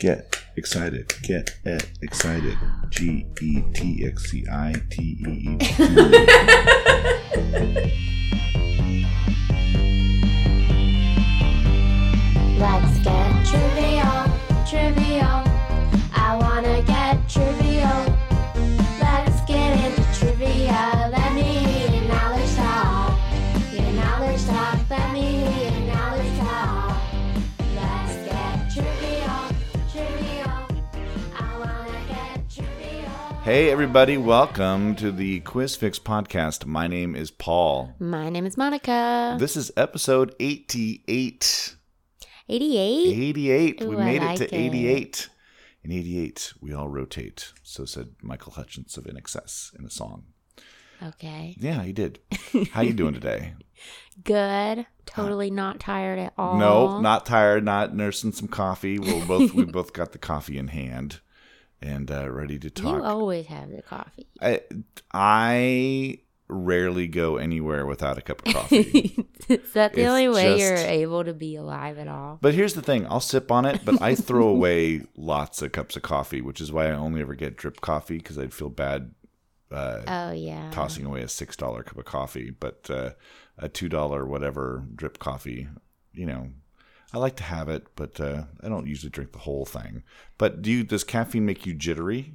Get excited. Get eh, excited. G E T X C I T E E. Let's get trivial, trivial. Hey, everybody. Welcome to the Quiz Fix podcast. My name is Paul. My name is Monika. This is episode 88. 88. 88. we Ooh, I made it like to it. 88. In 88, we all rotate. So said Michael Hutchence of INXS in a song. Okay. Yeah, he did. How you doing today? Good. Totally not tired at all. No, not tired. Not nursing some coffee. We're both we both got the coffee in hand and uh, ready to talk. You always have the coffee. I I rarely go anywhere without a cup of coffee. Is that the It's only way you're able to be alive at all? but here's the thing: I'll sip on it, but I throw away lots of cups of coffee, which is why I only ever get drip coffee because I'd feel bad uh, Oh yeah. tossing away a six dollar cup of coffee, but uh, a two dollar whatever drip coffee, you know, I like to have it, but uh, I don't usually drink the whole thing. But do you? Does caffeine make you jittery?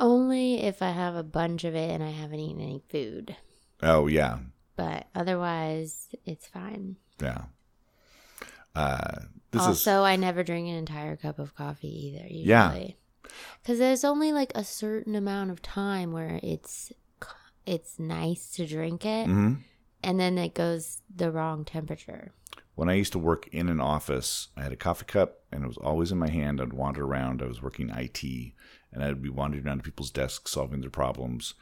Only if I have a bunch of it and I haven't eaten any food. Oh yeah, But otherwise, it's fine. yeah. Uh, this also, I never drink an entire cup of coffee either. Usually. Yeah. Because there's only like a certain amount of time where it's it's nice to drink it, is. hmm and then it goes the wrong temperature. When I used to work in an office, I had a coffee cup and it was always in my hand. I'd wander around. I was working IT and I'd be wandering around to people's desks solving their problems.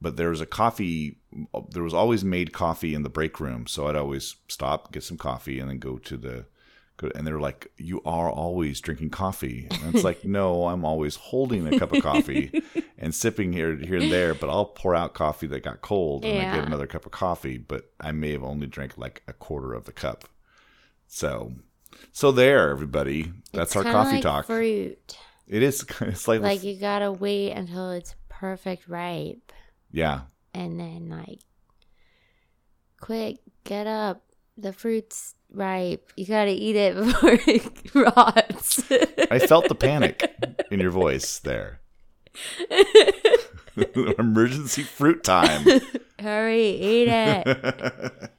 But there was a coffee, there was always made coffee in the break room. So I'd always stop, get some coffee, and then go to the, and they're like, You are always drinking coffee. And it's like, No, I'm always holding a cup of coffee and sipping here, here and there. But I'll pour out coffee that got cold and I get another cup of coffee. But I may have only drank like a quarter of the cup. So, so there, everybody. That's It's our coffee like talk. Fruit, it is. It's like, like you gotta wait until it's perfect ripe, yeah, and then like, quick, get up. The fruit's ripe. You gotta eat it before it rots. I felt the panic in your voice there. Emergency fruit time. Hurry, eat it.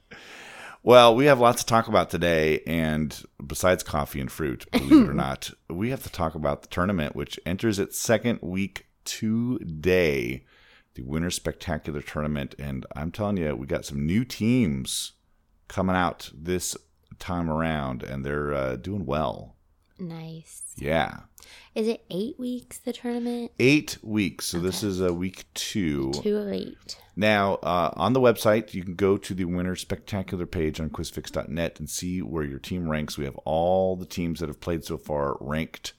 Well, we have lots to talk about today, and besides coffee and fruit, believe it or not, we have to talk about the tournament, which enters its second week today. The Winter Spectacular Tournament, and I'm telling you, we got some new teams coming out this time around, and they're uh, doing well. Nice. Yeah, Is it eight weeks the tournament? eight weeks. So this is a week two. Too late. Now, uh, on the website, you can go to the Winter Spectacular page on quizfix.net and see where your team ranks. We have all the teams that have played so far ranked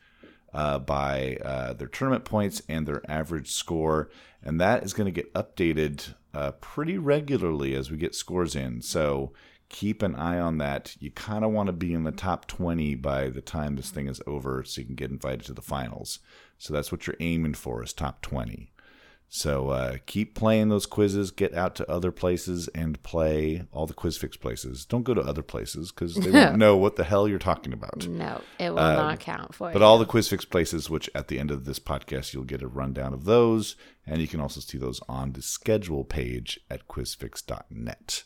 uh, by uh, their tournament points and their average score. And that is going to get updated uh, pretty regularly as we get scores in. So keep an eye on that. You kind of want to be in the top 20 by the time this thing is over so you can get invited to the finals. So that's what you're aiming for is top 20. So uh, keep playing those quizzes. Get out to other places and play all the quiz fix places. Don't go to other places because they won't know what the hell you're talking about. No, it will Uh, not count for But you. But all the quiz fix places, which at the end of this podcast you'll get a rundown of those, and you can also see those on the schedule page at quizfix.net.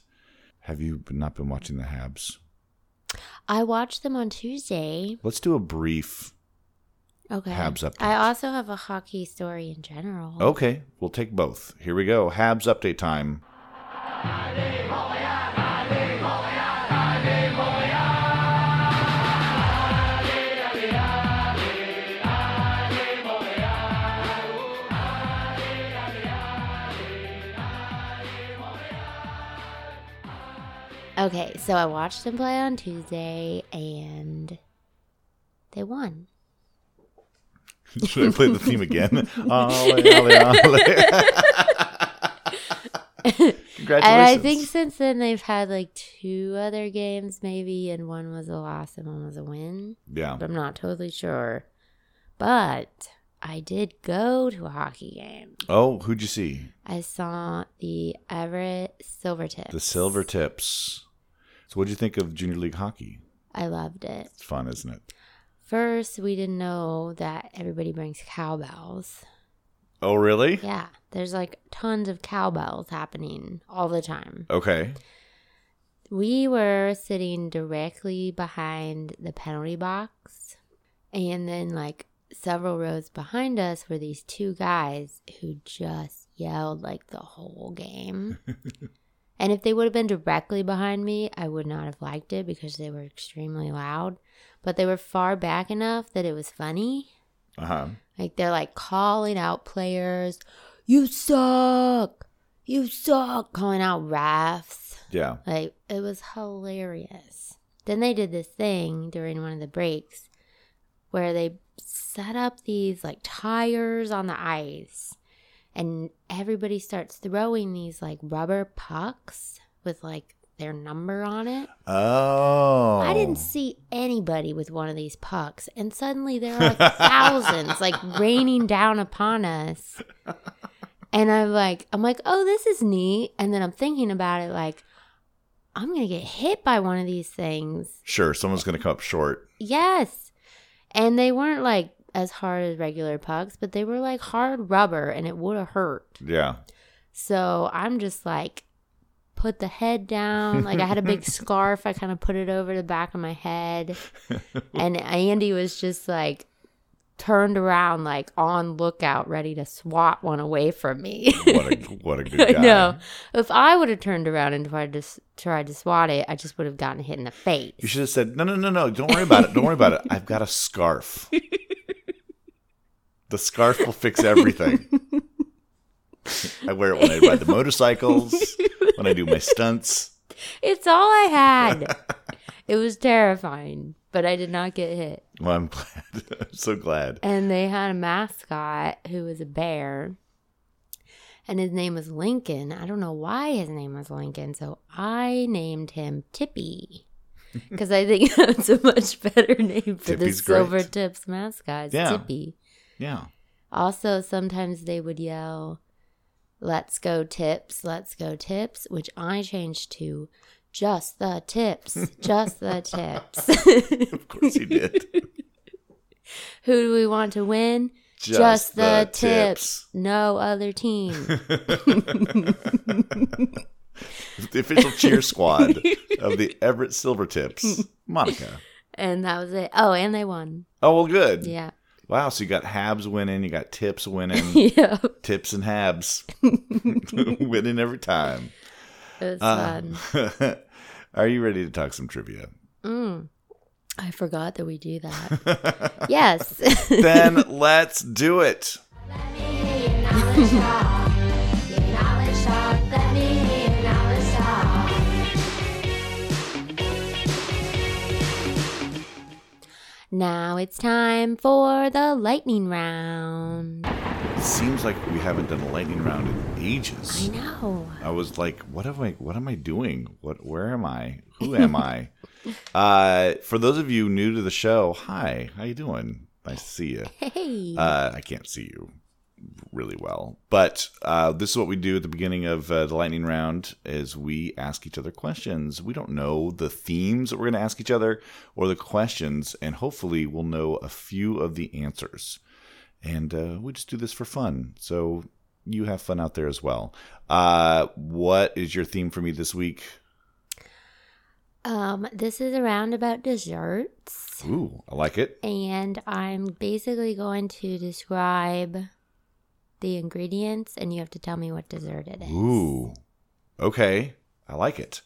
Have you not been watching the Habs? I watched them on Tuesday. Let's do a brief. Okay. Habs update. I also have a hockey story in general. Okay, we'll take both. Here we go. Habs update time. Okay, so I watched them play on Tuesday and they won. Should I play the theme again? Congratulations. And I think since then they've had like two other games, maybe, and one was a loss and one was a win. yeah. But I'm not totally sure. But I did go to a hockey game. Oh, who'd you see? I saw the Everett Silvertips. The Silver Tips. So, what'd you think of Junior League hockey? I loved it. It's fun, isn't it? First, we didn't know that everybody brings cowbells. Oh, really? Yeah, there's like tons of cowbells happening all the time. Okay. We were sitting directly behind the penalty box, and then like several rows behind us were these two guys who just yelled like the whole game. and if they would have been directly behind me, I would not have liked it because they were extremely loud. But they were far back enough that it was funny. Uh huh. Like they're like calling out players, you suck, you suck, calling out refs. Yeah. Like it was hilarious. Then they did this thing during one of the breaks where they set up these like tires on the ice and everybody starts throwing these like rubber pucks with like their number on it. Oh. I didn't see anybody with one of these pucks, and suddenly there are like thousands like raining down upon us. And I'm like, I'm like, oh, this is neat. And then I'm thinking about it, like, I'm gonna get hit by one of these things. Sure, someone's going to come up short. Yes, and they weren't like as hard as regular pucks, but they were like hard rubber, and it would have hurt. Yeah. So I'm just like, put the head down. Like I had a big scarf. I kind of put it over the back of my head. And Andy was just like turned around, like on lookout, ready to swat one away from me. What a what a good guy. know. If I would have turned around and tried to tried to swat it, I just would have gotten hit in the face. You should have said, "No, no, no, no. Don't worry about it. Don't worry about it. I've got a scarf. the scarf will fix everything. I wear it when I ride the motorcycles, when I do my stunts. It's all I had. it was terrifying, but I did not get hit. Well, I'm glad. I'm so glad. and they had a mascot who was a bear and his name was lincoln i don't know why his name was lincoln so i named him tippy because i think that's a much better name for Tippy's the great. silver tips mascot it's Yeah. tippy Yeah. also sometimes they would yell let's go tips let's go tips which i changed to just the tips just the tips Of course he did. Who do we want to win Just, the, tips. No other team. the official cheer squad of the Everett Silvertips. Monika. and that was it. Oh, and they won. Oh well, good. Yeah. Wow. So you got Habs winning. You got Tips winning. yeah. tips and Habs winning every time. It was Uh, fun. Are you ready to talk some trivia? Mm. I forgot that we do that. yes. then let's do it. Now it's time for the lightning round. Seems like we haven't done a lightning round in ages. I know. I was like, what am I what am I doing? What where am I? Who am I? uh for those of you new to the show, hi. How you doing? Nice to see you. Hey. Uh, I can't see you really well, but uh, this is what we do at the beginning of uh, the lightning round: is we ask each other questions. We don't know the themes that we're going to ask each other or the questions, and hopefully, we'll know a few of the answers. And uh, we just do this for fun, so you have fun out there as well. Uh, what is your theme for me this week? um, this is a round about desserts. Ooh, I like it. And I'm basically going to describe the ingredients, and you have to tell me what dessert it is. Ooh, okay, I like it.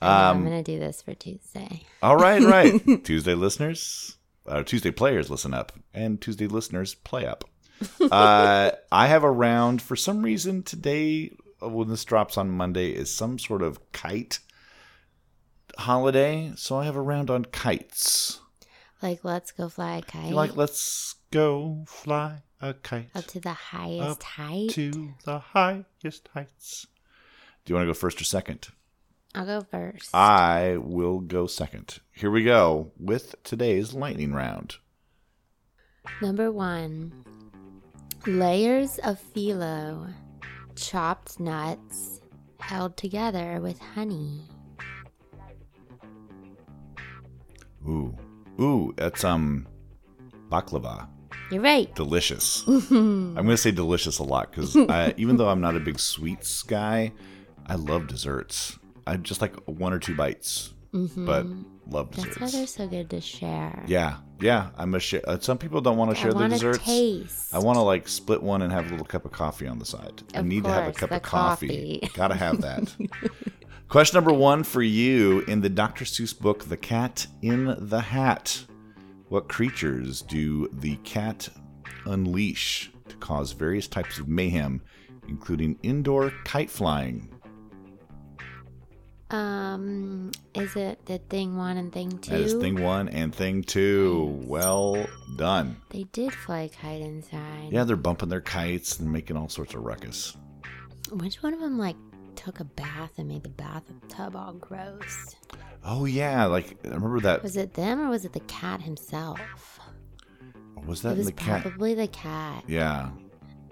Then I'm Um, going to do this for Tuesday. All right, right. Tuesday listeners, uh, Tuesday players, listen up, and Tuesday listeners, play up. Uh, I have a round for some reason today. uh, When this drops on Monday, is some sort of kite holiday, so I have a round on kites. Like, let's go fly a kite Like, let's go fly a kite up to the highest up height. to the highest heights. Do you want to go first or second? I'll go first. I will go second. Here we go with today's lightning round. Number one layers of phyllo, chopped nuts held together with honey. Ooh, ooh, that's um, baklava. You're right. Delicious. I'm gonna say delicious a lot because even though I'm not a big sweets guy, I love desserts. I just like one or two bites, but love desserts. That's why they're so good to share. Yeah, yeah. I'm a share. Uh, some people don't want to I share the desserts. taste. I want to like split one and have a little cup of coffee on the side. I Of need to have a course, cup of coffee. coffee. Gotta have that. Question number one for you in the Dr. Seuss book, The Cat in the Hat. What creatures do the cat unleash to cause various types of mayhem, including indoor kite flying? Um, is it the thing one and thing two? That is thing one and thing two. Well done. They did fly a kite inside. Yeah, they're bumping their kites and making all sorts of ruckus. Which one of them like took a bath and made the bathtub all gross? Oh yeah, like I remember that. Was it them or was it the cat himself? Was that in was the cat? probably the cat. Yeah,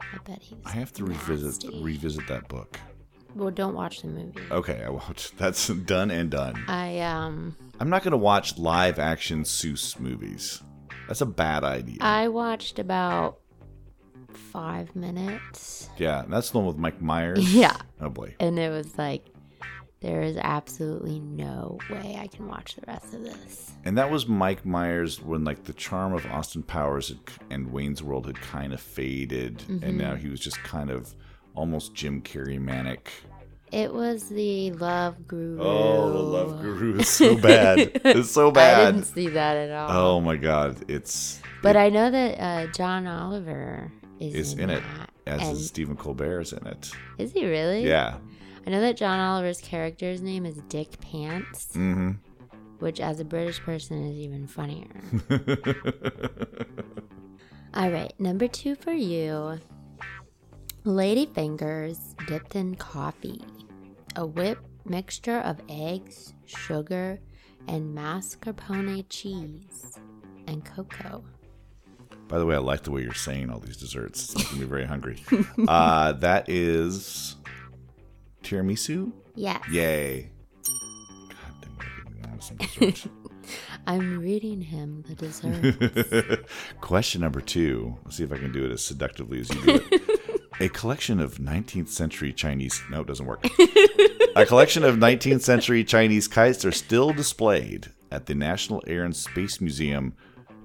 I bet he's. I have to revisit revisit that book. Well, don't watch the movie. Okay, I won't. That's done and done. I um I'm not gonna watch live action Seuss movies. That's a bad idea. I watched about five minutes. yeah, that's the one with Mike Myers. Yeah, Oh boy. and it was like there is absolutely no way I can watch the rest of this. And that was Mike Myers when like the charm of Austin Powers and Wayne's World had kind of faded, and now he was just kind of almost Jim Carrey manic. It was the Love Guru. Oh, the Love Guru is so bad. It's so bad. I didn't see that at all. Oh my god, it's But I know that uh, John Oliver is, is in, in it as and is Stephen Colbert is in it. is he really? Yeah. I know that John Oliver's character's name is Dick Pants, hmm which as a British person is even funnier. All right, number two for you. Ladyfingers dipped in coffee. A whipped mixture of eggs, sugar, and mascarpone cheese and cocoa. By the way, I like the way you're saying all these desserts. It's making me very hungry. uh, that is tiramisu. Yes. Yay! God damn it, I didn't want some dessert. I'm reading him the dessert. Question number two. Let's see if I can do it as seductively as you do it. A collection of 19th century Chinese. No, it doesn't work. A collection of 19th century Chinese kites are still displayed at the National Air and Space Museum,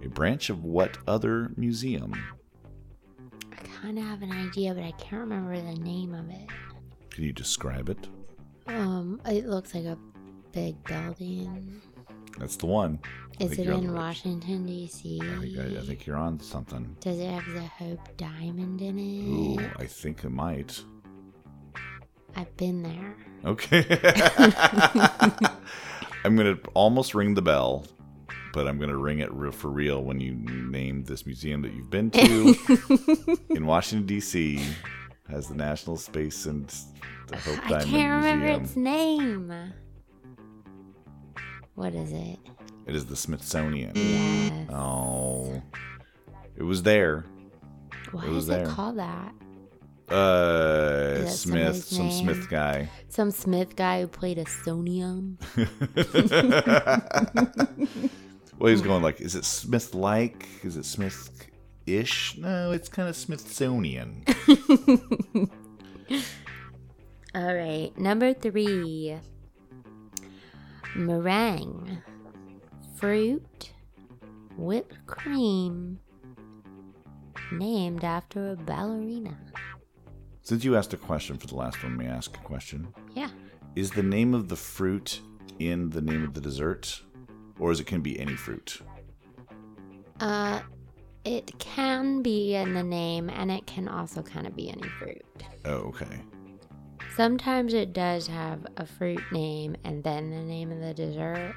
a branch of what other museum? I kind of have an idea, but I can't remember the name of it. Can you describe it? Um, it looks like a big building. That's the one. I Is it in the Washington D.C.? I think, I, I think you're on something. Does it have the Hope Diamond in it? Ooh, I think it might. I've been there. Okay. I'm gonna almost ring the bell, but I'm gonna ring it real for real when you name this museum that you've been to in Washington D.C. has the National Space and the Hope Diamond. I can't remember Museum. its name. What is it? It is the Smithsonian. Yes. Oh, it was there. Why it was is there. it called that? Uh, that Smith, some name? Smith guy. Some Smith guy who played a sonium. well, he's going like, is it Smith like? Is it Smith ish? No, it's kind of Smithsonian. All right, number three. Meringue, fruit, whipped cream, named after a ballerina. Since you asked a question for the last one, may I ask a question? Yeah. Is the name of the fruit in the name of the dessert? Or is it can be any fruit? Uh, it can be in the name, and it can also kind of be any fruit. Oh, okay. Sometimes it does have a fruit name and then the name of the dessert,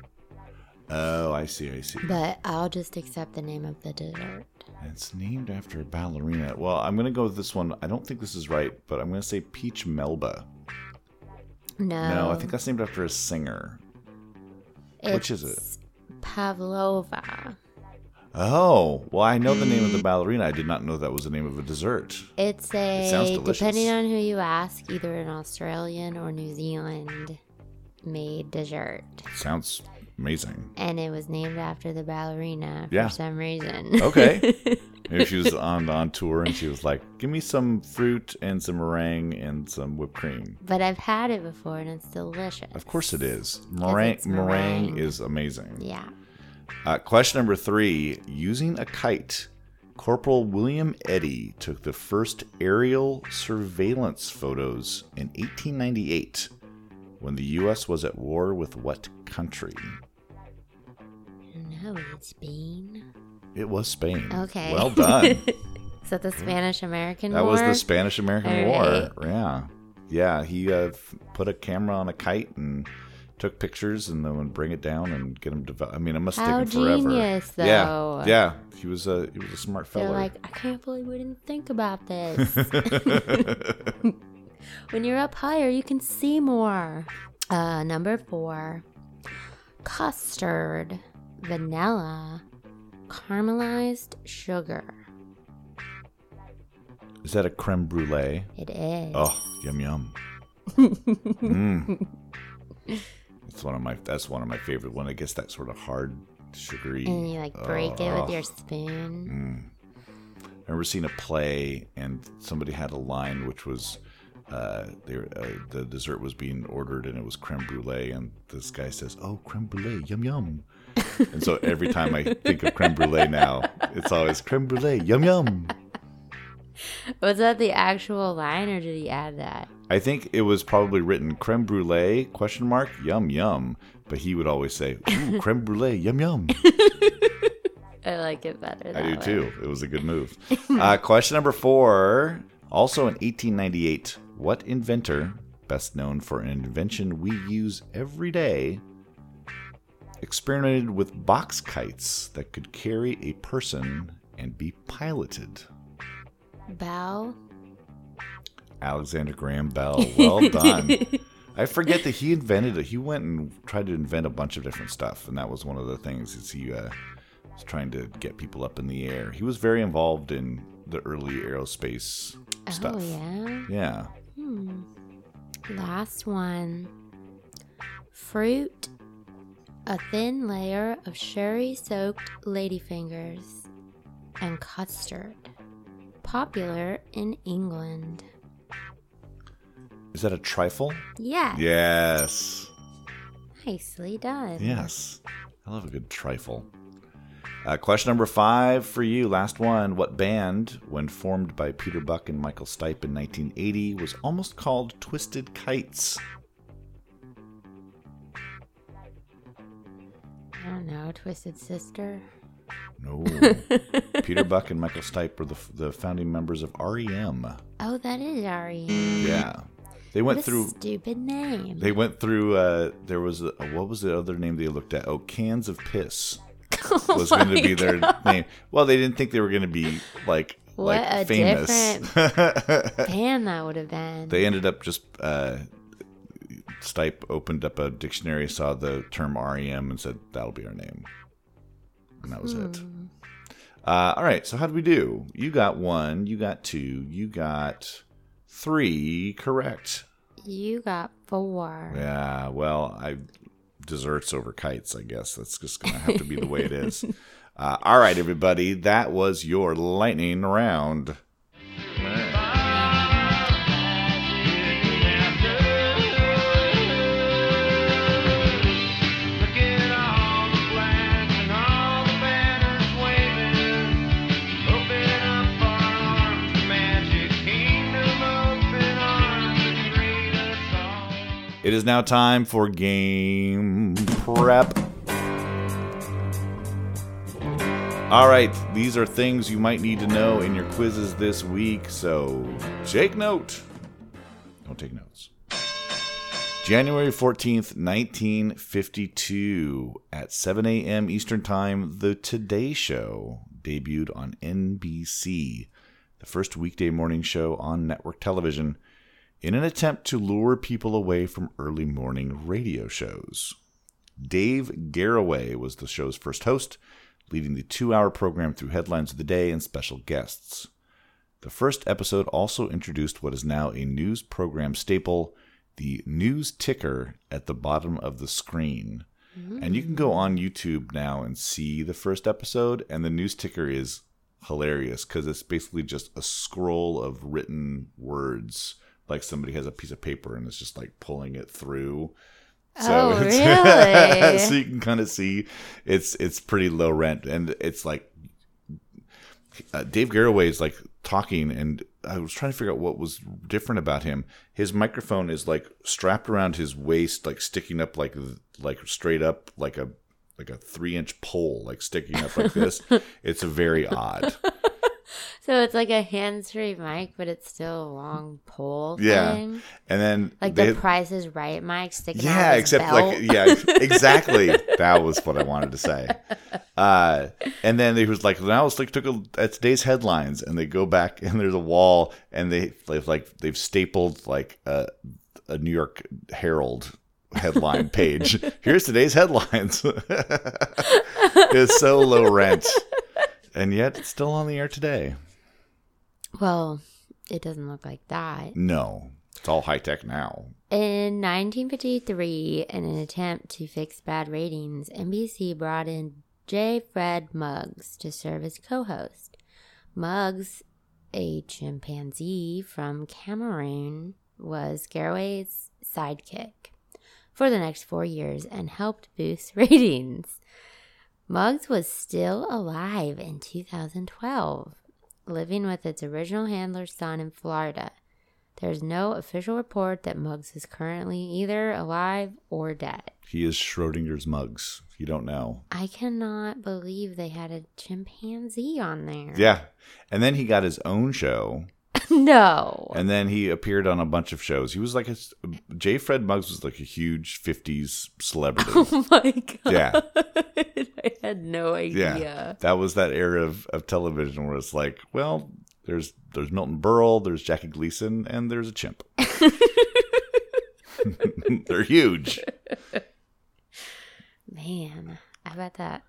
Oh, I see, I see. but I'll just accept the name of the dessert. It's named after a ballerina. Well, I'm going to go with this one. I don't think this is right, but I'm going to say Peach Melba. No. No, I think that's named after a singer. which is it? Pavlova. Oh, well, I know the name of the ballerina. I did not know that was the name of a dessert. It's a sounds delicious. depending on who you ask, either an Australian or New Zealand made dessert. Sounds amazing. And it was named after the ballerina for Yeah. some reason. Okay. Maybe she was on on tour and she was like, "Give me some fruit and some meringue and some whipped cream." but I've had it before and it's delicious. Of course, it is. Meringue, meringue meringue. is amazing. Yeah. Uh, question number three: Using a kite, Corporal William Eddy took the first aerial surveillance photos in 1898, when the U.S. was at war with what country? No, it's Bean. It was Spain. Okay. Well done. Is that the Spanish American War? That was the Spanish American War. right. Yeah. Yeah. He uh, put a camera on a kite and took pictures and then would bring it down and get him to. I mean, it must How take him forever. genius, Yeah. though. Yeah. yeah. He was a he was a smart They're fellow. like, I can't believe we didn't think about this. when you're up higher, you can see more. Uh, number four, custard, vanilla, caramelized sugar. Is that a creme brulee? It is. Oh, yum yum. mm. That's one of my that's one of my favorite. When it gets that sort of hard, sugary. and you like break it Oh. with your spoon. I remember seeing a play and somebody had a line which was uh, they uh, the dessert was being ordered and it was creme brulee and this guy says, "Oh, creme brulee, yum yum." and so every time I think of creme brulee now, it's always creme brulee, yum yum. Was that the actual line, or did he add that? I think it was probably written creme brulee question mark yum yum, but he would always say, "Ooh, creme brulee, yum yum." I like it better. I do way. too. It was a good move. uh, question number four. Also in 1898, what inventor, best known for an invention we use every day, experimented with box kites that could carry a person and be piloted? Bow. Alexander Graham Bell. Well done. I forget that he invented it. He went and tried to invent a bunch of different stuff, and that was one of the things. Is he uh, was trying to get people up in the air. He was very involved in the early aerospace stuff. Oh yeah. Yeah. Hmm. Last one. Fruit. A thin layer of sherry soaked ladyfingers and custard. Popular in England. Is that a trifle? Yeah. Yes. Nicely done. Yes. I love a good trifle. Uh, question number five for you. Last one. What band, when formed by Peter Buck and Michael Stipe in 1980, was almost called Twisted Kites? I don't know. Twisted Sister. No. Peter Buck and Michael Stipe were the, the founding members of REM. Oh, that is REM. Yeah. They went through. stupid name. They went through. Uh, there was a, what was the other name they looked at? Oh, cans of piss Oh was going to be their name. Well, they didn't think they were going to be like What like a famous. Band that would have been. they ended up just. Uh, Stipe opened up a dictionary, saw the term REM, and said that'll be our name, and that was it. Hmm. Uh, all right, so how did we do? You got one, you got two, you got three correct. You got four. Yeah, well, I desserts over kites. I guess that's just gonna have to be the way it is. Uh, all right, everybody, that was your lightning round. It is now time for game prep. All right, these are things you might need to know in your quizzes this week, so take note. Don't take notes. January 14th, 1952, at 7 a.m. Eastern Time, The Today Show debuted on NBC, the first weekday morning show on network television. In an attempt to lure people away from early morning radio shows. Dave Garroway was the show's first host, leading the two hour program through headlines of the day and special guests. The first episode also introduced what is now a news program staple the news ticker at the bottom of the screen. And you can go on YouTube now and see the first episode, and the news ticker is hilarious because it's basically just a scroll of written words. Like somebody has a piece of paper and it's just like pulling it through. Oh, it's- really? so you can kind of see it's it's pretty low rent, and it's like uh, Dave Garroway is like talking, and I was trying to figure out what was different about him. His microphone is like strapped around his waist, like sticking up, like like straight up, like a like a three inch pole, like sticking up like this. it's very odd. So it's like a hands-free mic, but it's still a long pole Yeah, thing. and then Like they- the Price is Right mic sticking out. Yeah, except belt. like yeah, exactly. that was what I wanted to say. Uh, and then they was like, now let's like took a at today's headlines, and they go back and there's a wall, and they they've like they've stapled like a, a New York Herald headline page. Here's today's headlines. it's so low rent, and yet it's still on the air today. Well, it doesn't look like that. No, it's all high tech now. In 1953, in an attempt to fix bad ratings, NBC brought in J. Fred Muggs to serve as co host. Muggs, a chimpanzee from Cameroon, was Garroway's sidekick for the next four years and helped boost ratings. Muggs was still alive in 2012, living with its original handler's son in Florida. There's no official report that Muggs is currently either alive or dead. He is Schrodinger's Muggs. You don't know. I cannot believe they had a chimpanzee on there. Yeah. And then he got his own show. no. And then he appeared on a bunch of shows. He was like a J. Fred Muggs was like a huge '50s celebrity. Oh my god. Yeah. I had no idea. yeah, that was that era of, of television where it's like, well, there's there's Milton Berle, there's Jackie Gleason, and there's a chimp. They're huge. Man, I bet that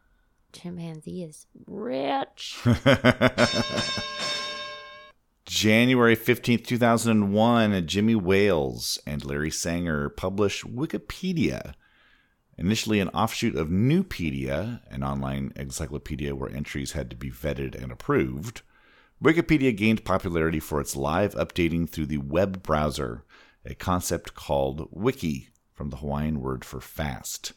chimpanzee is rich. January 15th, 2001, Jimmy Wales and Larry Sanger publish Wikipedia, initially an offshoot of Nupedia, an online encyclopedia where entries had to be vetted and approved. Wikipedia gained popularity for its live updating through the web browser, a concept called wiki, from the Hawaiian word for fast.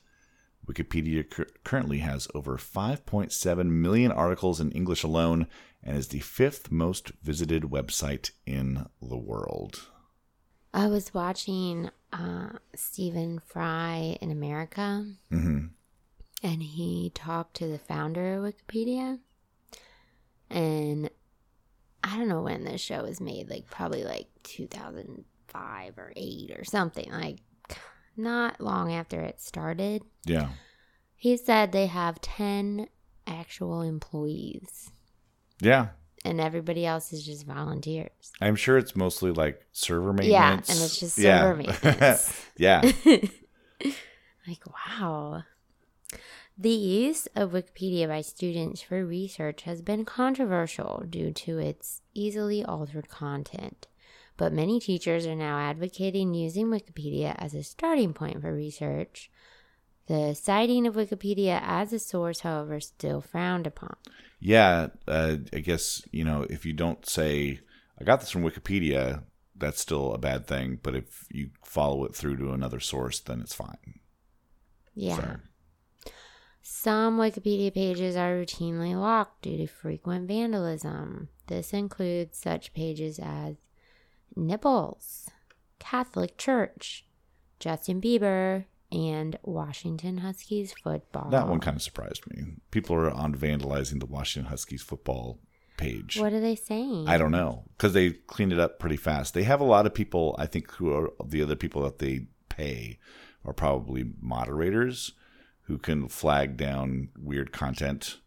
Wikipedia cur- currently has over 5.7 million articles in English alone and is the fifth most visited website in the world. I was watching uh, Stephen Fry in America, hmm and he talked to the founder of Wikipedia. And I don't know when this show was made, like probably like 2005 or 8 or something, like not long after it started. Yeah. He said they have 10 actual employees, Yeah. and everybody else is just volunteers. I'm sure it's mostly like server maintenance. Yeah, and it's just Yeah. server maintenance. yeah. Like, wow. The use of Wikipedia by students for research has been controversial due to its easily altered content. But many teachers are now advocating using Wikipedia as a starting point for research. The citing of Wikipedia as a source, however, is still frowned upon. Yeah. Uh, I guess, you know, if you don't say, I got this from Wikipedia, that's still a bad thing. But if you follow it through to another source, then it's fine. Yeah. So- Some Wikipedia pages are routinely locked due to frequent vandalism. This includes such pages as Nipples, Catholic Church, Justin Bieber, and Washington Huskies football. That one kind of surprised me. People are on vandalizing the Washington Huskies football page. What are they saying? I don't know because they cleaned it up pretty fast. They have a lot of people. I think who are the other people that they pay are probably moderators who can flag down weird content.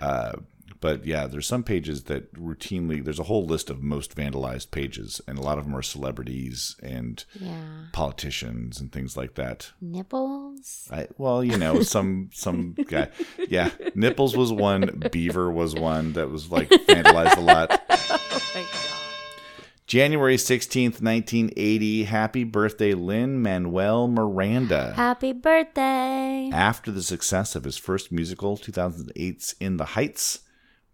Uh, But yeah, there's some pages that routinely there's a whole list of most vandalized pages, and a lot of them are celebrities and Yeah. politicians and things like that. Nipples. I, well, you know, some some guy, yeah. Nipples was one. Beaver was one that was like vandalized a lot. Oh my god. January sixteenth, nineteen eighty. Happy birthday, Lin-Manuel Miranda. Happy birthday. After the success of his first musical, 2008's In the Heights,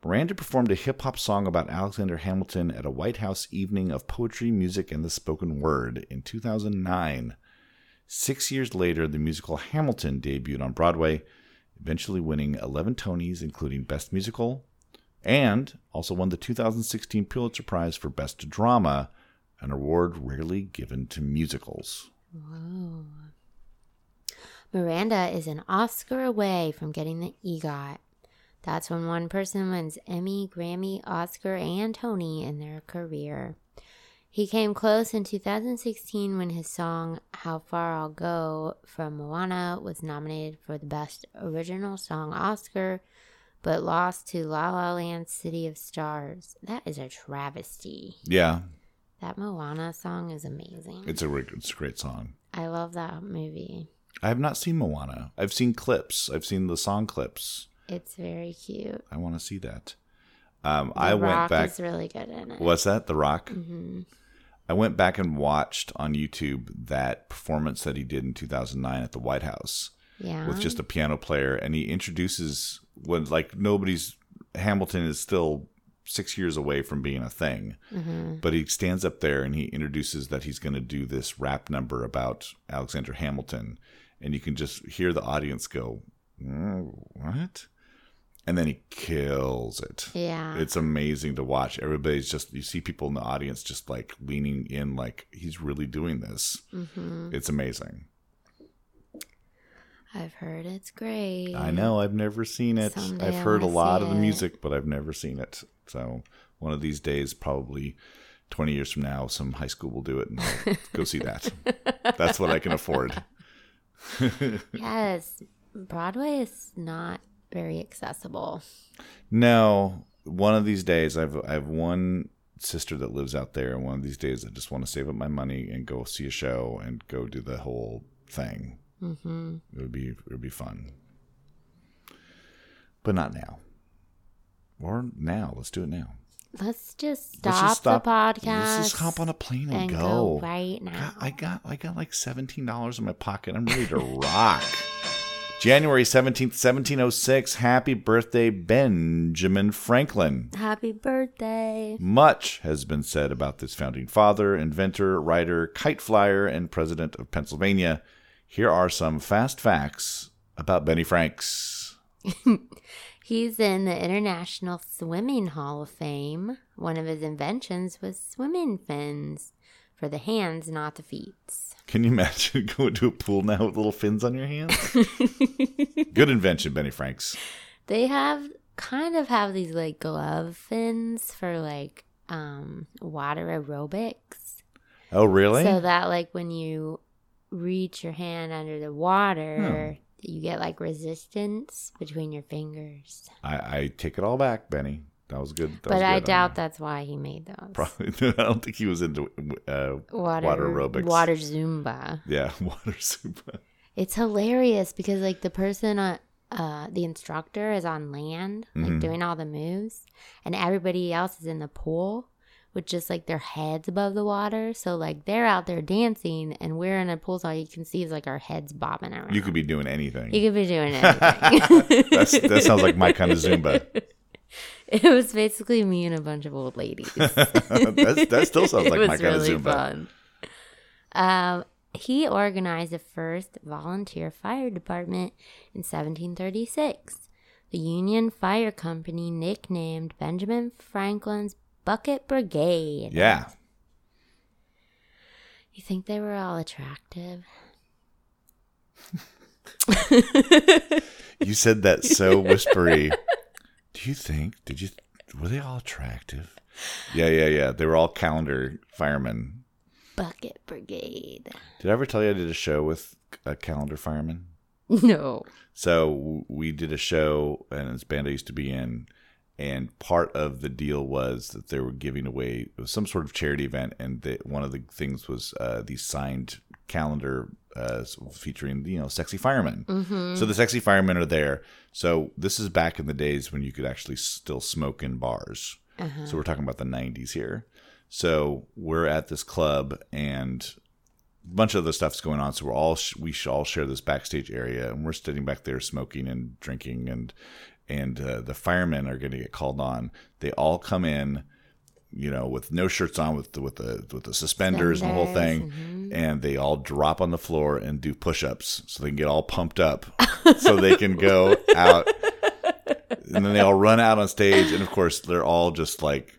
Miranda performed a hip hop song about Alexander Hamilton at a White House evening of poetry, music, and the spoken word in 2009. Six years later, the musical Hamilton debuted on Broadway, eventually winning 11 Tonys, including Best Musical, and also won the 2016 Pulitzer Prize for Best Drama, an award rarely given to musicals. Whoa. Miranda is an Oscar away from getting the EGOT. That's when one person wins Emmy, Grammy, Oscar, and Tony in their career. He came close in 2016 when his song How Far I'll Go from Moana was nominated for the Best Original Song Oscar, but lost to La La Land's City of Stars. That is a travesty. Yeah, That Moana song is amazing. it's a, it's a great song. I love that movie. I have not seen Moana. I've seen clips. I've seen the song clips. It's very cute. I want to see that. Um, The I went Rock back. is really good in it. What's that? The Rock. hmm I went back and watched on YouTube that performance that he did in 2009 at the White House Yeah. with just a piano player, and he introduces when like nobody's Hamilton is still six years away from being a thing, hmm but he stands up there and he introduces that he's going to do this rap number about Alexander Hamilton, and you can just hear the audience go, "Mm, "What?" And then he kills it. Yeah. It's amazing to watch. Everybody's just you see people in the audience just like leaning in, like he's really doing this. hmm It's amazing. I've heard it's great. I know. I've never seen it. Someday I've heard a lot of the music, but I've never seen it. So one of these days, probably twenty years from now, some high school will do it, and I'll go see that. That's what I can afford. Yes. Broadway is not very accessible. No, one of these days, I've I have one sister that lives out there, and one of these days, I just want to save up my money and go see a show and go do the whole thing. hmm It would be it would be fun, but not now. Or now. Let's do it now. Let's just Let's stop, just stop the podcast. Let's just hop on a plane and, and go. go right God, now. I got I got like seventeen dollars in my pocket. I'm ready to rock. January seventeenth, seventeen oh six. Happy birthday, Benjamin Franklin. Happy birthday. Much has been said about this founding father, inventor, writer, kite flyer, and president of Pennsylvania. Here are some fast facts about Benny Franks. He's in the International Swimming Hall of Fame. One of his inventions was swimming fins for the hands, not the feet. Can you imagine going to a pool now with little fins on your hands? Good invention, Benny Franks. they have kind of have these like glove fins for like um water aerobics. Oh, really? So that like when you reach your hand under the water, you get like resistance between your fingers. I, I take it all back, Benny. That was good. That but was I on doubt you. that's why he made those. Probably, I don't think he was into uh, water, water aerobics. Water Zumba. yeah, water Zumba. It's hilarious because like the person uh, uh the instructor is on land, like Mhm. doing all the moves, and everybody else is in the pool with just like their heads above the water. So like they're out there dancing and we're in a pool so all you can see is like our heads bobbing around. You could be doing anything. You could be doing anything. That's, that sounds like my kind of Zumba. It was basically me and a bunch of old ladies. That still sounds like my kind really of Zumba. fun. Um, he organized the first volunteer fire department in 1736. The Union Fire Company nicknamed Benjamin Franklin's Bucket Brigade. Yeah. You think they were all attractive? You said that so whispery. Do you think? Did you? Were they all attractive? Yeah, yeah, yeah. They were all calendar firemen. Bucket Brigade. Did I ever tell you I did a show with a calendar fireman? No. So we did a show, and this band I used to be in, and part of the deal was that they were giving away it was some sort of charity event, and the, one of the things was uh, the signed calendar uh, featuring you know sexy firemen. So the sexy firemen are there. So this is back in the days when you could actually still smoke in bars. So we're talking about the 90s here. So we're at this club and a bunch of other stuff's going on. So we're all we should all share this backstage area, and we're sitting back there smoking and drinking, and and uh, the firemen are going to get called on. They all come in, you know, with no shirts on, with the, with the with the suspenders and the whole thing, mm-hmm. and they all drop on the floor and do push-ups so they can get all pumped up, so they can go out. And then they all run out on stage, and of course they're all just like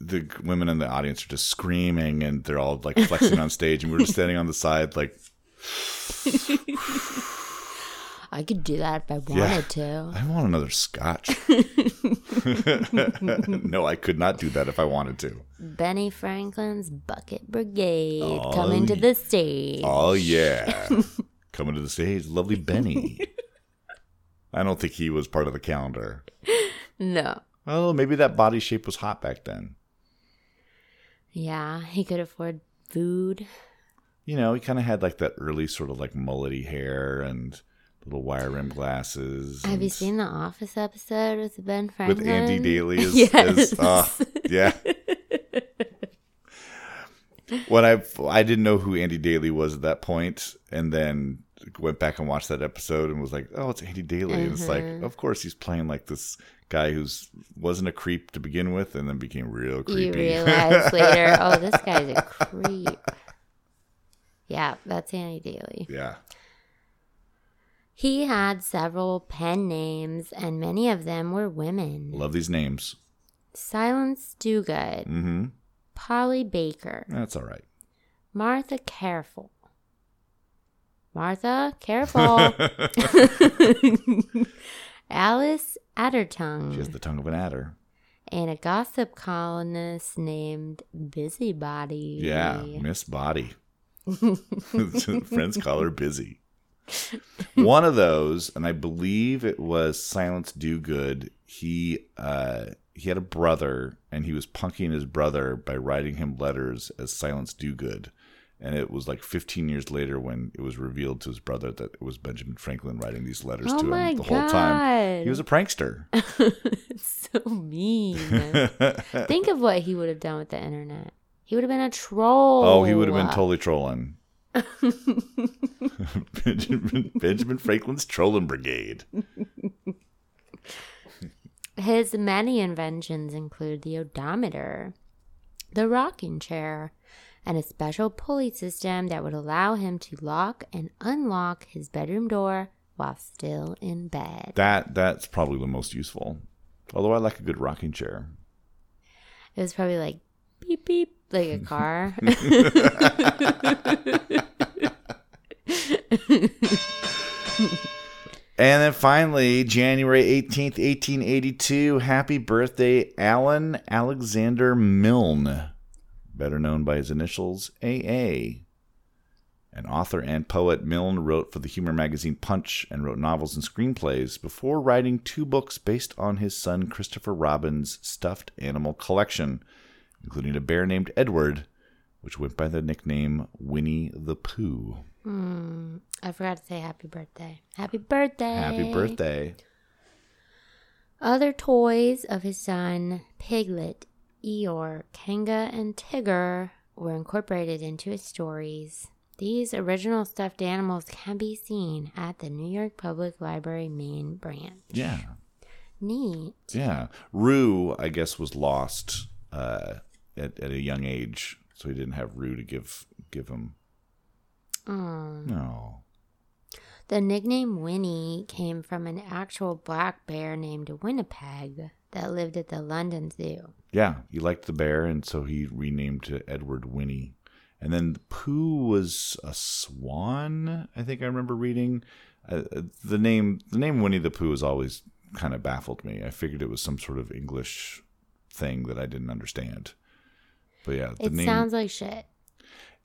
the women in the audience are just screaming and they're all like flexing on stage. And we're just standing on the side like I could do that if I wanted Yeah. to. i want another scotch no i could not do that if i wanted to Benny Franklin's Bucket Brigade Oh, coming to the stage. oh yeah coming to the stage lovely benny i don't think he was part of the calendar No. oh maybe that body shape was hot back then Yeah, he could afford food. you know he kind of had like that early sort of like mullety hair and little wire rim glasses Have you seen the Office episode with Ben Franklin? with Andy Daly as, yes. as uh, yeah. when I I didn't know who Andy Daly was at that point, and then went back and watched that episode and was like, oh, it's Andy Daly, and it's like, Uh-huh. of course he's playing like this guy who's wasn't a creep to begin with, and then became real you creepy. realize later, oh, this guy's a creep. Yeah, that's Andy Daly. yeah, He had several pen names, and many of them were women. love these names. Silence Dogood, Mm-hmm. Polly Baker, That's all right. Martha Careful. Martha Careful. Alice Addertongue. She has the tongue of an adder. and a gossip columnist named Busybody. Yeah, Miss Body. Friends call her busy. One of those, and I believe it was Silence Dogood. He uh, he had a brother, and he was punking his brother by writing him letters as Silence Dogood. And it was like 15 years later when it was revealed to his brother that it was Benjamin Franklin writing these letters Oh to him the whole time. He was a prankster. so mean. Think of what he would have done with the internet. He would have been a troll. Oh, he would have been totally trolling. Benjamin, Benjamin Franklin's trolling brigade. His many inventions include the odometer, the rocking chair, and a special pulley system that would allow him to lock and unlock his bedroom door while still in bed. That that's probably the most useful. Although I like a good rocking chair. It was probably like beep beep, like a car. And then finally, January 18th, 1882, happy birthday, Alan Alexander Milne, better known by his initials AA. An author and poet, Milne wrote for the humor magazine Punch and wrote novels and screenplays before writing two books based on his son Christopher Robin's stuffed animal collection, including a bear named Edward, which went by the nickname Winnie the Pooh. I forgot to say happy birthday. Happy birthday. Happy birthday. Other toys of his son, Piglet, Eeyore, Kanga, and Tigger, were incorporated into his stories. These original stuffed animals can be seen at the New York Public Library main branch. Yeah. Neat. Yeah. Roo, I guess, was lost uh, at, at a young age, so he didn't have Roo to give give him. Oh. No. The nickname Winnie came from an actual black bear named Winnipeg that lived at the London Zoo. Yeah, he liked the bear, and so he renamed to Edward Winnie. And then Pooh was a swan. I think I remember reading uh, the name. The name Winnie the Pooh has always kind of baffled me. I figured it was some sort of English thing that I didn't understand. But yeah, the It name sounds like shit.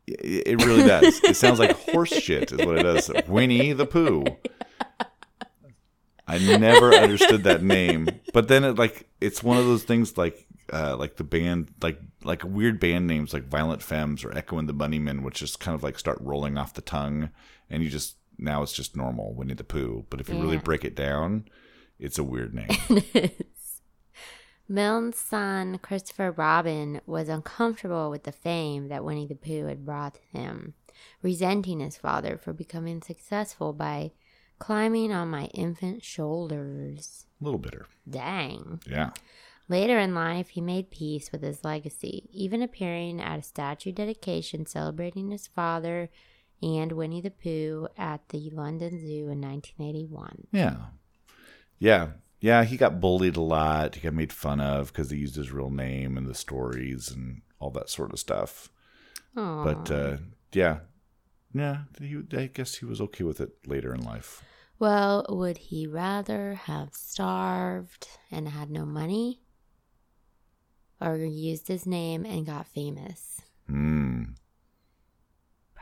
It really does. It sounds like horse shit, is what it does. Winnie the Pooh. I never understood that name. But then it like it's one of those things like uh, like the band like like weird band names like Violent Femmes or Echo and the Bunnymen, which just kind of like start rolling off the tongue, and you just now it's just normal Winnie the Pooh. But if you really break it down, it's a weird name. Milne's son, Christopher Robin, was uncomfortable with the fame that Winnie the Pooh had brought him, resenting his father for becoming successful by climbing on my infant shoulders. a little bitter. Dang. Yeah. Later in life, he made peace with his legacy, even appearing at a statue dedication celebrating his father and Winnie the Pooh at the London Zoo in 1981. Yeah. Yeah. Yeah, he got bullied a lot. He got made fun of because he used his real name in the stories and all that sort of stuff. Aw. But uh, yeah, yeah, he, I guess he was okay with it later in life. Well, would he rather have starved and had no money? Or used his name and got famous? Hmm.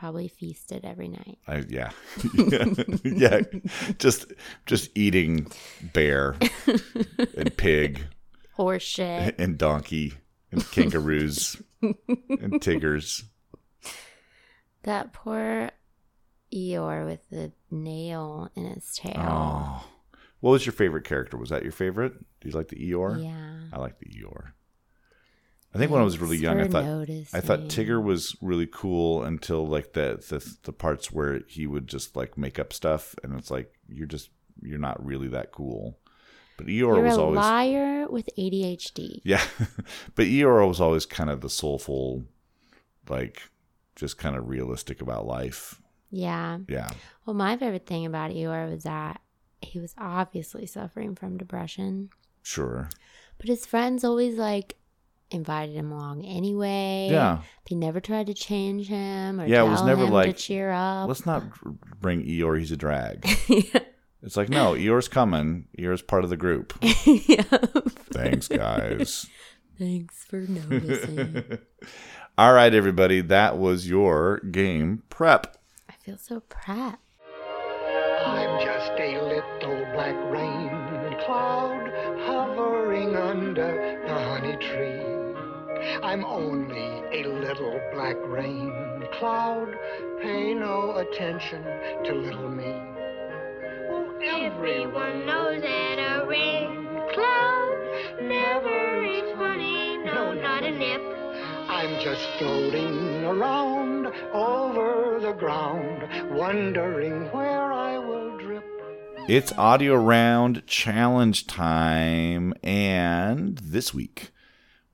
Probably feasted every night. I yeah. yeah. Just just eating bear and pig Horse shit. and donkey and kangaroos and tigers. that poor Eeyore with the nail in his tail. Oh, what was your favorite character? Was that your favorite? Do you like the Eeyore? Yeah. I like the Eeyore. I think when I was really young, I thought noticing. I thought Tigger was really cool until like the, the the parts where he would just like make up stuff, and it's like you're just you're not really that cool. But Eeyore You're was a always liar with ADHD. yeah, but Eeyore was always kind of the soulful, like just kind of realistic about life. Yeah. Yeah, Well, my favorite thing about Eeyore was that he was obviously suffering from depression, sure. but his friends always like invited him along anyway. Yeah, They never tried to change him or Yeah, it was never him like, to cheer up. let's not bring Eeyore. He's a drag. yeah. It's like no, Eeyore's coming. Eeyore's part of the group. Yeah. Thanks, guys. Thanks for noticing. All right, everybody. That was your game prep. I feel so proud. I'm just a little black rain cloud hovering under the honey tree. I'm only a little black rain cloud. Pay no attention to little me. Oh, Everyone knows that a rain cloud never is funny, no, not a nip. I'm just floating around over the ground, wondering where I will drip. It's audio round challenge time, and this week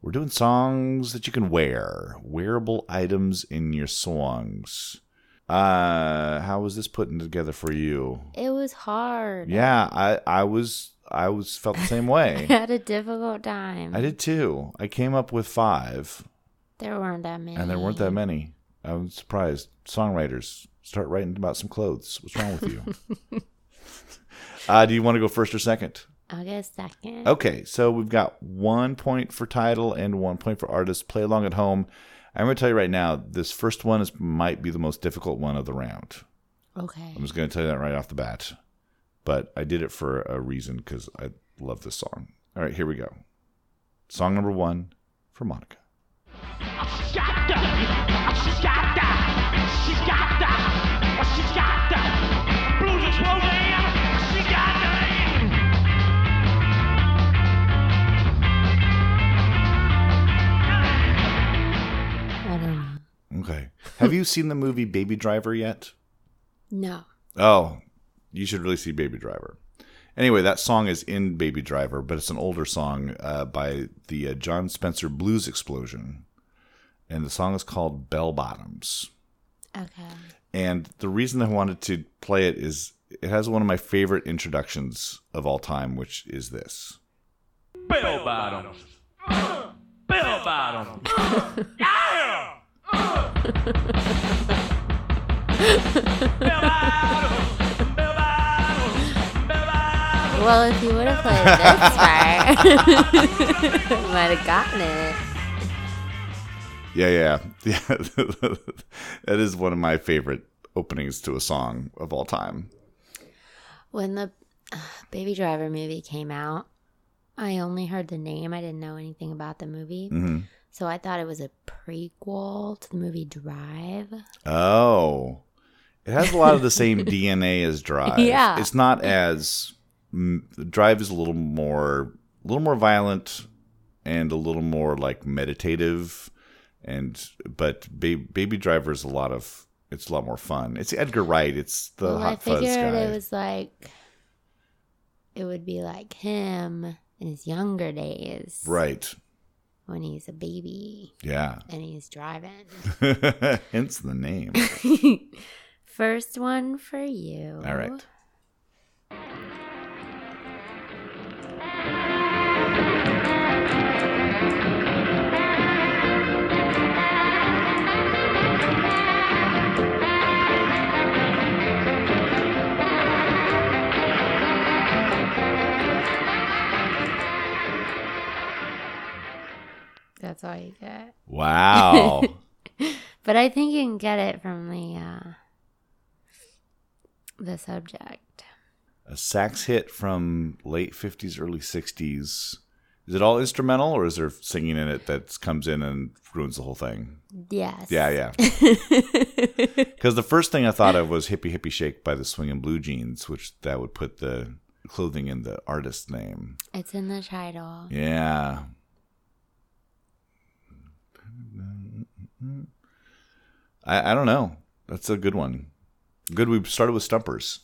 we're doing songs that you can wear, wearable items in your songs. Uh, how was this putting together for you? It was hard. Yeah, I I was I was felt the same way. I had a difficult time. I did too. I came up with five, There weren't that many. and there weren't that many. I'm surprised. Songwriters start writing about some clothes. What's wrong with you? uh, do you want to go first or second? I'll get a second. Okay, so we've got one point for title and one point for artist. Play along at home. I'm going to tell you right now, this first one is might be the most difficult one of the round. Okay. I'm just going to tell you that right off the bat. But I did it for a reason because I love this song. All right, here we go. Song number one for Monika. Have you seen the movie Baby Driver yet? No. Oh, you should really see Baby Driver. Anyway, that song is in Baby Driver, but it's an older song uh, by the uh, Jon Spencer Blues Explosion. And the song is called Bell Bottoms. Okay. And the reason I wanted to play it is it has one of my favorite introductions of all time, which is this. Bell bottoms. Bell bottoms. Well, if you would have played this part, might have gotten it. Yeah, yeah, yeah. that is one of my favorite openings to a song of all time. When the Baby Driver movie came out. I only heard the name. I didn't know anything about the movie. hmm So I thought it was a prequel to the movie Drive. Oh, it has a lot of the same DNA as Drive. Yeah. it's not as Drive is a little more, a little more violent, and a little more like meditative, and but ba- Baby Driver is a lot of. It's a lot more fun. It's Edgar Wright. It's the well, I Hot Fuzz figured it was like it would be like him in his younger days, right. When he's a baby Yeah. and he's driving. Hence the name. First one for you. All right. But I think you can get it from the uh, the subject. a sax hit from late 50s, early 60s. Is it all instrumental or is there singing in it that comes in and ruins the whole thing? Yes. Yeah, yeah. Because the first thing I thought of was Hippy Hippy Shake by the Swingin' Blue Jeans, which that would put the clothing in the artist's name. It's in the title. Yeah. I, I don't know. That's a good one. Good. We started with Stumpers.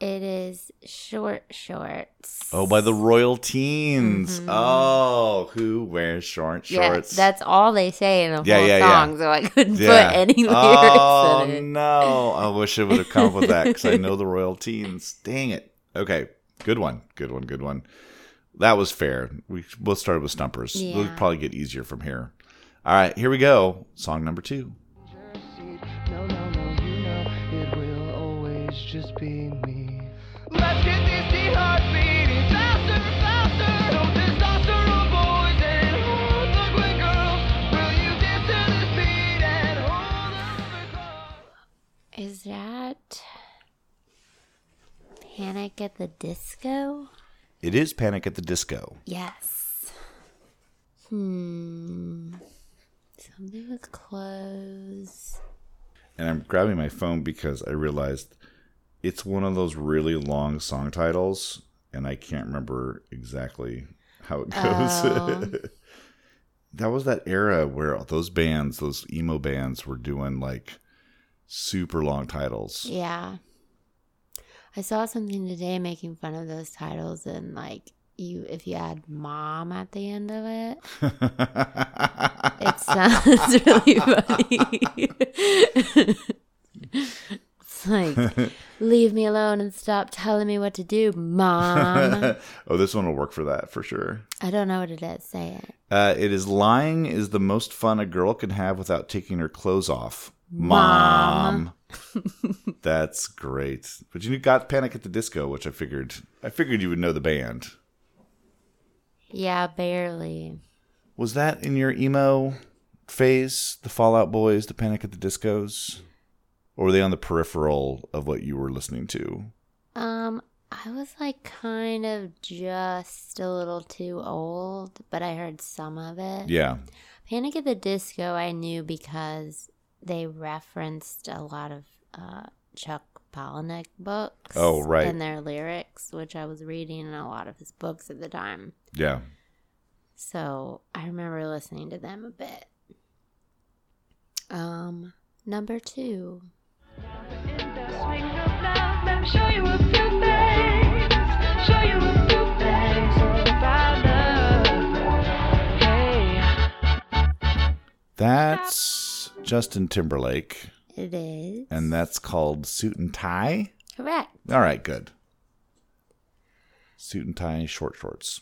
It is short shorts. Oh, by the Royal Teens. Oh, who wears short Mm-hmm. Yeah, that's all they say in the Yeah, whole yeah, yeah. song, so I couldn't Yeah. put any lyrics oh, in it. no. I wish I would have come up with that because I know the Royal Teens. Dang it. Okay. Good one. Good one. Good one. That was fair. We both started with Stumpers. We'll probably get easier from here. All right. Here we go. Song number two. Always just be me. Let's get this beat heart beating faster, faster. No testosterone boys and hard ugly girls. Will you dance to this beat and hold on the Is that Panic at the Disco? It is Panic at the Disco. Yes. Hmm. Something with clothes. And I'm grabbing my phone because I realized it's one of those really long song titles, and I can't remember exactly how it goes. Oh. that was that era where those bands, those emo bands, were doing like super long titles. Yeah. I saw something today making fun of those titles and like you if you add mom at the end of it, it sounds really funny. It's like leave me alone and stop telling me what to do, mom. oh, this one will work for that for sure. I don't know what it is. Say it. Uh, it is lying is the most fun a girl can have without taking her clothes off. Mom. That's great. But you got Panic at the Disco, which I figured I figured you would know the band. Yeah, barely. Was that in your emo phase? The Fallout Boys, the Panic at the Discos, or were they on the peripheral of what you were listening to? Um, I was like kind of just a little too old, but I heard some of it. Yeah, Panic at the Disco, I knew because they referenced a lot of uh, Chuck Palahniuk books. Oh, right. And their lyrics, which I was reading in a lot of his books at the time. yeah. So I remember listening to them a bit. Um, number two. That's Justin Timberlake, It is. and that's called Suit and Tie. correct. All right, good. Suit and tie, short shorts.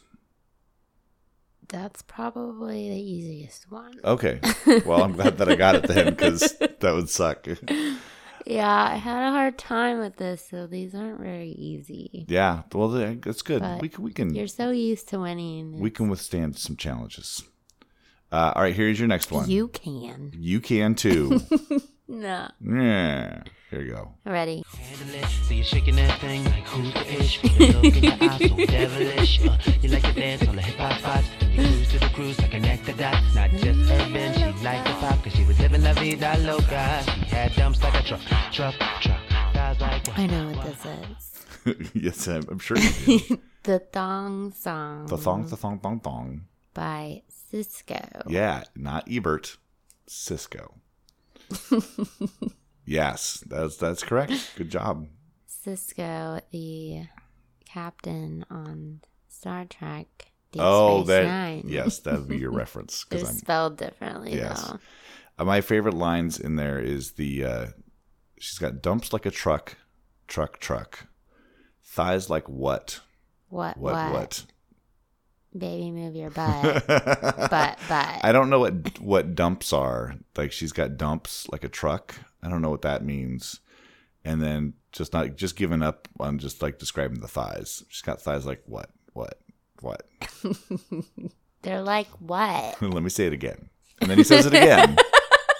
That's probably the easiest one. Okay. Well, I'm glad that I got it then because that would suck. Yeah, I had a hard time with this, so these aren't very easy. Yeah. Well, that's good. But We can, we can You're so used to winning. we can withstand some challenges. Uh, all right, here's your next one. You can. You can too. No. Yeah. Here you go. Ready? So you're shaking that thing like who's the ish? With a look in your eyes so devilish. Uh, you like to dance on the hip hop spots. You cruise to the cruise to connect the dots. Not just urban, she liked the pop cause she was living la vida loca. She had dumps like a truck, truck, truck. Like? I know what this is. yes, I'm, I'm sure you do. The Thong Song the thong, the thong, thong, thong. by Sisqó. Yeah, not Ebert, Cisco. Yes, that's that's correct. Good job. Sisko, the captain on Star Trek. Deep oh, Space that Nine. yes, that would be your reference because I'm spelled differently Yes. though. Uh, my favorite lines in there is the uh, she's got dumps like a truck, truck, truck, thighs like what, What? what, What? what. Baby, move your butt. but, but. I don't know what what dumps are. Like she's got dumps like a truck. I don't know what that means. And then just not just giving up on just like describing the thighs. She's got thighs like what, what, what. They're like what? Let me say it again. And then he says it again.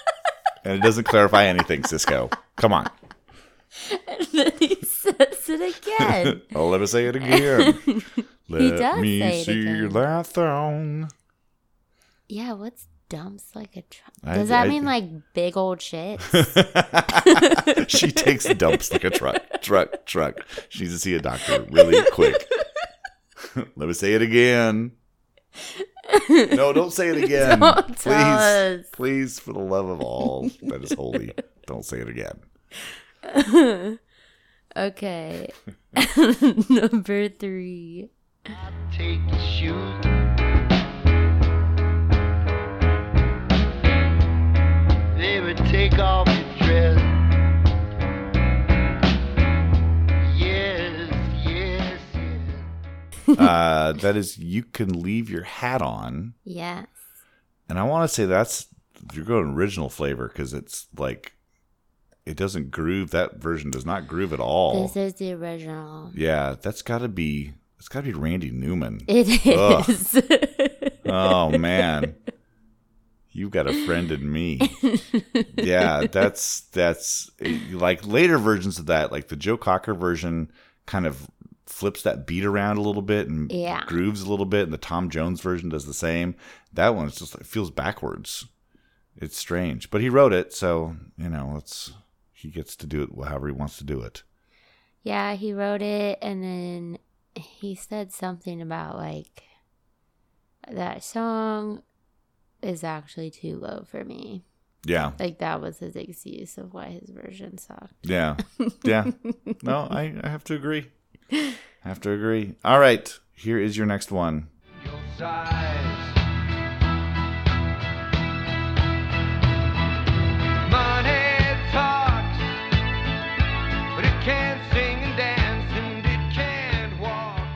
and it doesn't clarify anything, Sisqó. Come on. And then he says it again. Oh, let me say it again. Let does me say it see again. that thong. yeah, what's dumps like a truck? I- Does that I- mean like big old shit? she takes dumps like a truck, truck, truck. She needs to see a doctor really quick. Let me say it again. No, don't say it again. Don't please, tell us. please, for the love of all that is holy, don't say it again. okay. Number three. Take your shoes. Baby, take off your dress. Yes, yes, yes. Uh, that is, you can leave your hat on, Yes. and I want to say that's you're going original flavor because it's like it doesn't groove. That version does not groove at all. This is the original. Yeah, that's got to be it's got to be Randy Newman. It Ugh. is. Oh man. You got a friend in me. Yeah, that's that's like later versions of that, like the Joe Cocker version kind of flips that beat around a little bit and Yeah. grooves a little bit and the Tom Jones version does the same. That one just like feels backwards. It's strange, but he wrote it, so, you know, it's he gets to do it however he wants to do it. yeah, he wrote it and then he said something about like that song is actually too low for me. Yeah. Like that was his excuse of why his version sucked. Yeah. Yeah. No, I, I have to agree. I have to agree. All right. Here is your next one. Your size. Money talks, but it can't sing and dance and it can't walk.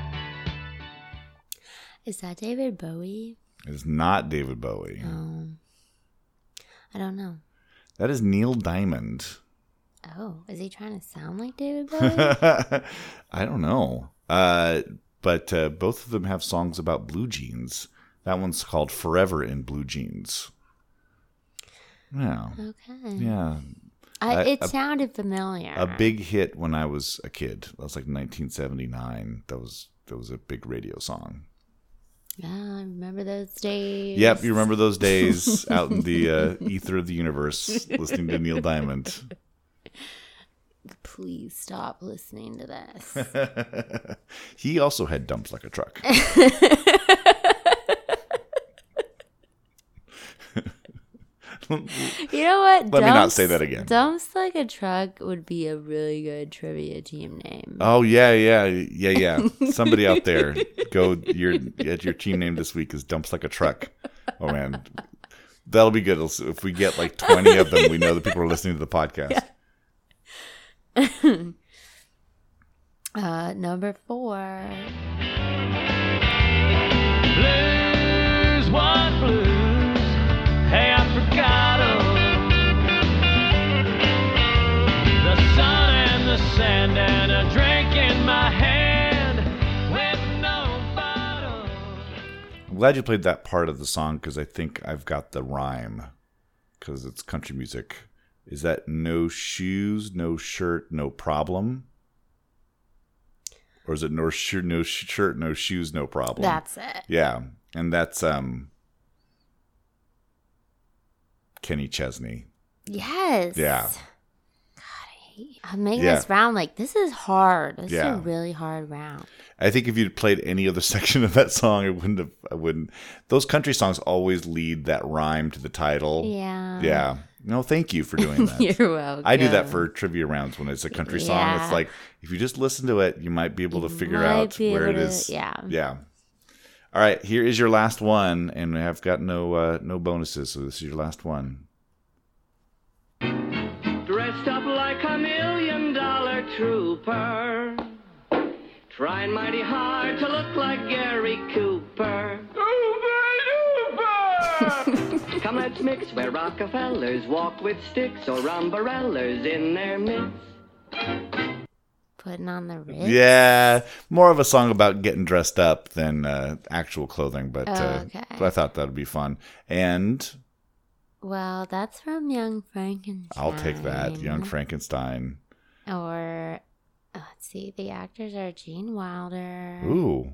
Is that David Bowie? It is not David Bowie. Um, I don't know. That is Neil Diamond. Oh, is he trying to sound like David Bowie? I don't know. Uh, but uh, both of them have songs about blue jeans. That one's called Forever in Blue Jeans. Yeah. okay. Yeah. I, I- it a- sounded familiar. A big hit when I was a kid. That was like 1979. That was that was a big radio song. Yeah, I remember those days. Yep, you remember those days out in the uh, ether of the universe listening to Neil Diamond. Please stop listening to this. he also had dumps like a truck. You know what? Let me not say that again. Dumps like a truck would be a really good trivia team name. Oh yeah, yeah, yeah, yeah. Somebody out there, go. Your your team name this week is dumps like a truck. Oh man, that'll be good. If we get like twenty of them, we know that people are listening to the podcast. Uh, number four. Glad you played that part of the song because I think I've got the rhyme because it's country music. Is that no shoes, no shirt, no problem? Or is it no shirt, no sh- shirt, no shoes, no problem? That's it. yeah, and that's um Kenny Chesney. Yes. Yeah. God, I hate. I'm making Yeah. this round like this is hard. This is a really hard round. I think if you'd played any other section of that song, it wouldn't have. I wouldn't. Those country songs always lead that rhyme to the title. Yeah. Yeah. No, thank you for doing that. You're welcome. I do that for trivia rounds when it's a country song. It's like if you just listen to it, you might be able to You figure out where it able to- is. yeah. Yeah. All right, here is your last one, and I've got no uh, no bonuses, so this is your last one. Trooper. Trying mighty hard to look like Gary Cooper. Come, let's mix where Rockefellers walk with sticks or umbrellas in their midst. Putting on the Ritz. Yeah, more of a song about getting dressed up than uh, actual clothing, but, uh, Okay. but I thought that would be fun. And Well, that's from Young Frankenstein. I'll take that, Young Frankenstein. Or uh, let's see, the actors are Gene Wilder. Ooh,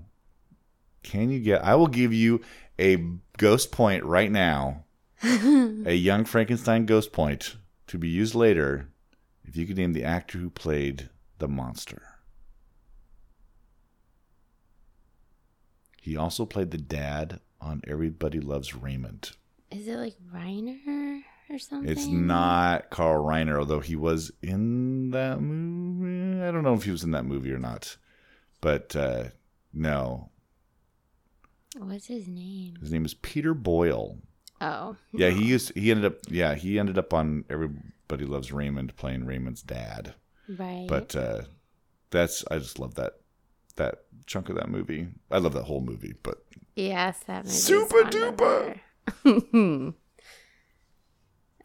can you get? I will give you a ghost point right now. a young Frankenstein ghost point to be used later if you could name the actor who played the monster. He also played the dad on Everybody Loves Raymond. Is it like Reiner or something? It's not Carl Reiner, although he was in that movie. I don't know if he was in that movie or not. But uh, no, What's his name? his name is Peter Boyle. Oh. Yeah, he used he ended up yeah, he ended up on Everybody Loves Raymond playing Raymond's dad. Right. But uh that's I just love that that chunk of that movie. I love that whole movie, but yes, that movie. Super duper.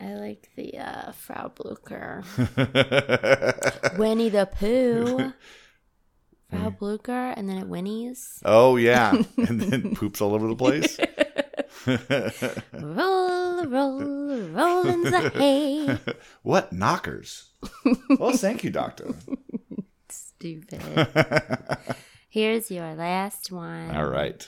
duper. I like the uh, Frau Blucher. Winnie the Pooh. Frau Blucher, and then it whinnies. oh yeah, and then poops all over the place. Roll, roll, roll in the hay. what knockers? well, thank you, doctor. Stupid. Here's your last one. All right.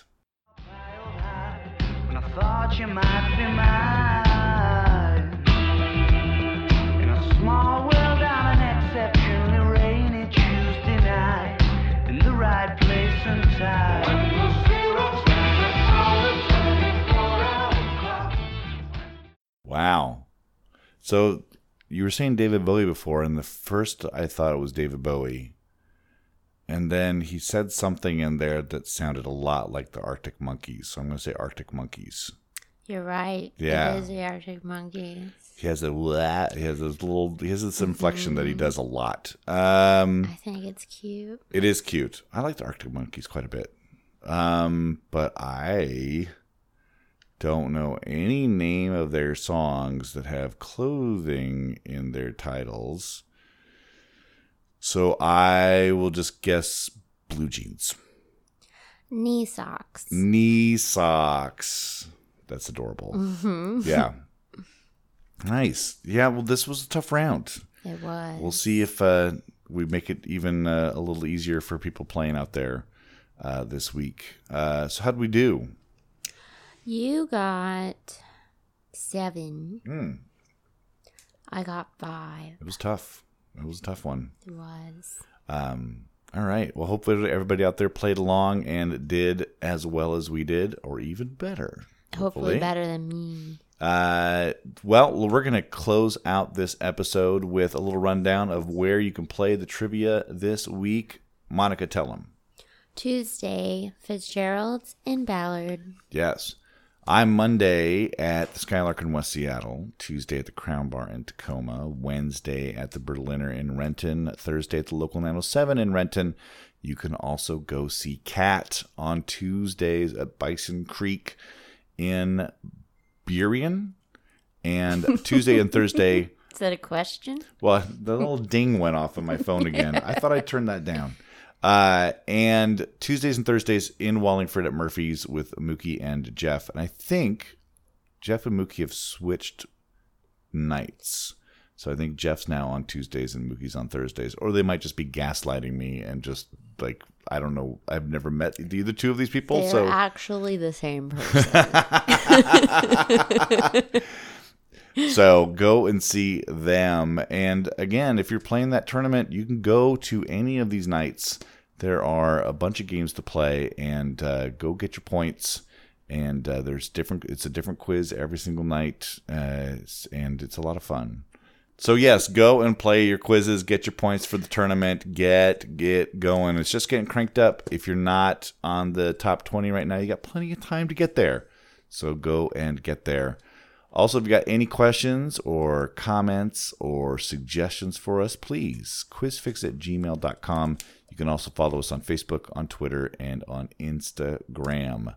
Wow. So you were saying David Bowie before, and the first I thought it was David Bowie. And then he said something in there that sounded a lot like the Arctic Monkeys. So I'm going to say Arctic Monkeys. You're right. Yeah. It is the Arctic Monkeys. He has a wah, he has this little he has this inflection that he Mm-hmm. does a lot. Um I think it's cute. it is cute. I like the Arctic Monkeys quite a bit. Um but I don't know any name of their songs that have clothing in their titles. So I will just guess blue jeans. Knee socks. Knee socks. That's adorable. Mm-hmm. Yeah. Nice. Yeah, well this was a tough round. It was. We'll see if uh, we make it even uh, a little easier for people playing out there uh, this week. Uh, so, how'd we do? You got seven. Hmm. I got five. It was tough. It was a tough one. It was. Um, all right. Well, hopefully, everybody out there played along and did as well as we did, or even better. Hopefully better than me. Uh, well, we're going to close out this episode with a little rundown of where you can play the trivia this week. Monika, tell them. Tuesday, Fitzgerald's in Ballard. Yes. I'm Monday at the Skylark in West Seattle, Tuesday at the Crown Bar in Tacoma, Wednesday at the Berliner in Renton, Thursday at the local 907 in Renton. You can also go see Cat on Tuesdays at Bison Creek in Burien. And Tuesday and Thursday, Is that a question? well, the little ding went off on my phone again. I thought I turned that down. Uh, and Tuesdays and Thursdays in Wallingford at Murphy's with Mookie and Jeff. And I think Jeff and Mookie have switched nights. So I think Jeff's now on Tuesdays and Mookie's on Thursdays, or they might just be gaslighting me and just like I don't know. I've never met either two of these people, They're so actually the same person. so go and see them. And again, if you're playing that tournament, you can go to any of these nights. There are a bunch of games to play, and uh, go get your points. And uh, there's different. It's a different quiz every single night, uh, and it's a lot of fun. So yes, go and play your quizzes, get your points for the tournament, get get going. It's just getting cranked up. If you're not on the top 20 right now, you got plenty of time to get there. So go and get there. Also, if you got any questions or comments or suggestions for us, please quizfix at gmail.com. You can also follow us on Facebook, on Twitter, and on Instagram.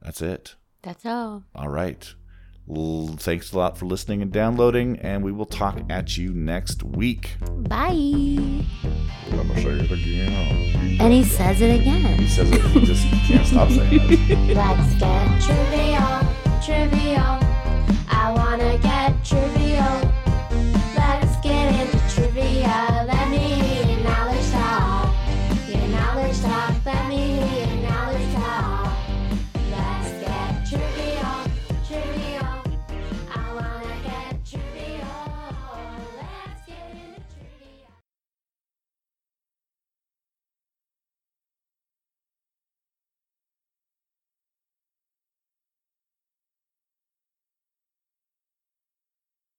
That's it. That's all. All right. Thanks a lot for listening and downloading, and we will talk at you next week. Bye. Let me say it again. And he says it again. He says it. He just can't stop saying it. Let's get trivial, trivial. I wanna get trivial.